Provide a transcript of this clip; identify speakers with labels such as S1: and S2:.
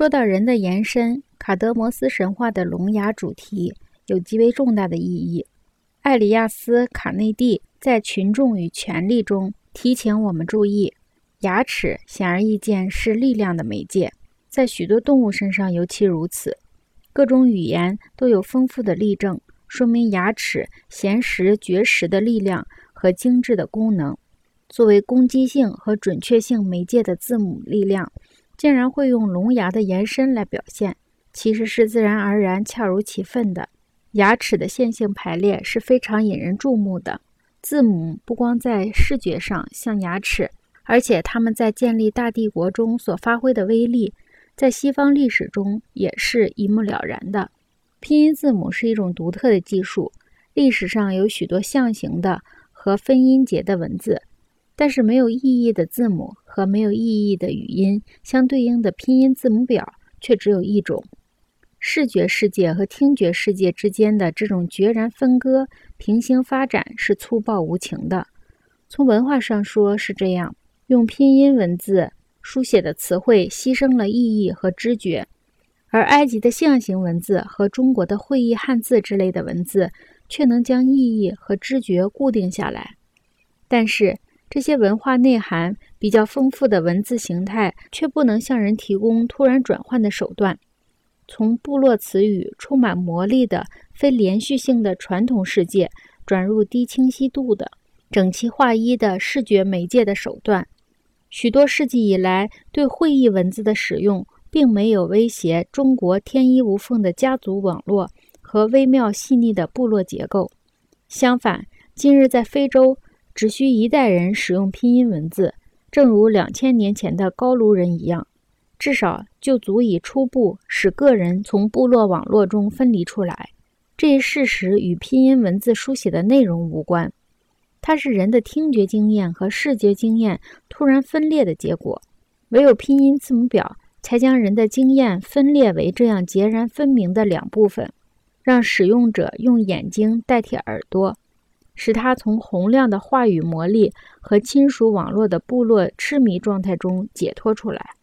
S1: 说到人的延伸，卡德摩斯神话的龙牙主题有极为重大的意义。艾里亚斯·卡内蒂在《群众与权力》中提醒我们注意，牙齿显而易见是力量的媒介，在许多动物身上尤其如此。各种语言都有丰富的例证，说明牙齿衔食绝食的力量和精致的功能。作为攻击性和准确性媒介的字母力量，竟然会用龙牙的延伸来表现，其实是自然而然、恰如其分的。牙齿的线性排列是非常引人注目的。字母不光在视觉上像牙齿，而且它们在建立大帝国中所发挥的威力，在西方历史中也是一目了然的。拼音字母是一种独特的技术，历史上有许多象形的和分音节的文字，但是没有意义的字母和没有意义的语音相对应的拼音字母表却只有一种。视觉世界和听觉世界之间的这种决然分割、平行发展是粗暴无情的。从文化上说是这样：用拼音文字书写的词汇牺牲了意义和知觉，而埃及的象形文字和中国的会意汉字之类的文字却能将意义和知觉固定下来。但是，这些文化内涵比较丰富的文字形态却不能向人提供突然转换的手段。从部落词语充满魔力的非连续性的传统世界，转入低清晰度的整齐划一的视觉媒介的手段，许多世纪以来对会意文字的使用，并没有威胁中国天衣无缝的家族网络和微妙细腻的部落结构。相反，今日在非洲，只需一代人使用拼音文字，正如两千年前的高卢人一样。至少就足以初步使个人从部落网络中分离出来。这一事实与拼音文字书写的内容无关，它是人的听觉经验和视觉经验突然分裂的结果。唯有拼音字母表才将人的经验分裂为这样截然分明的两部分，让使用者用眼睛代替耳朵，使他从洪亮的话语魔力和亲属网络的部落痴迷状态中解脱出来。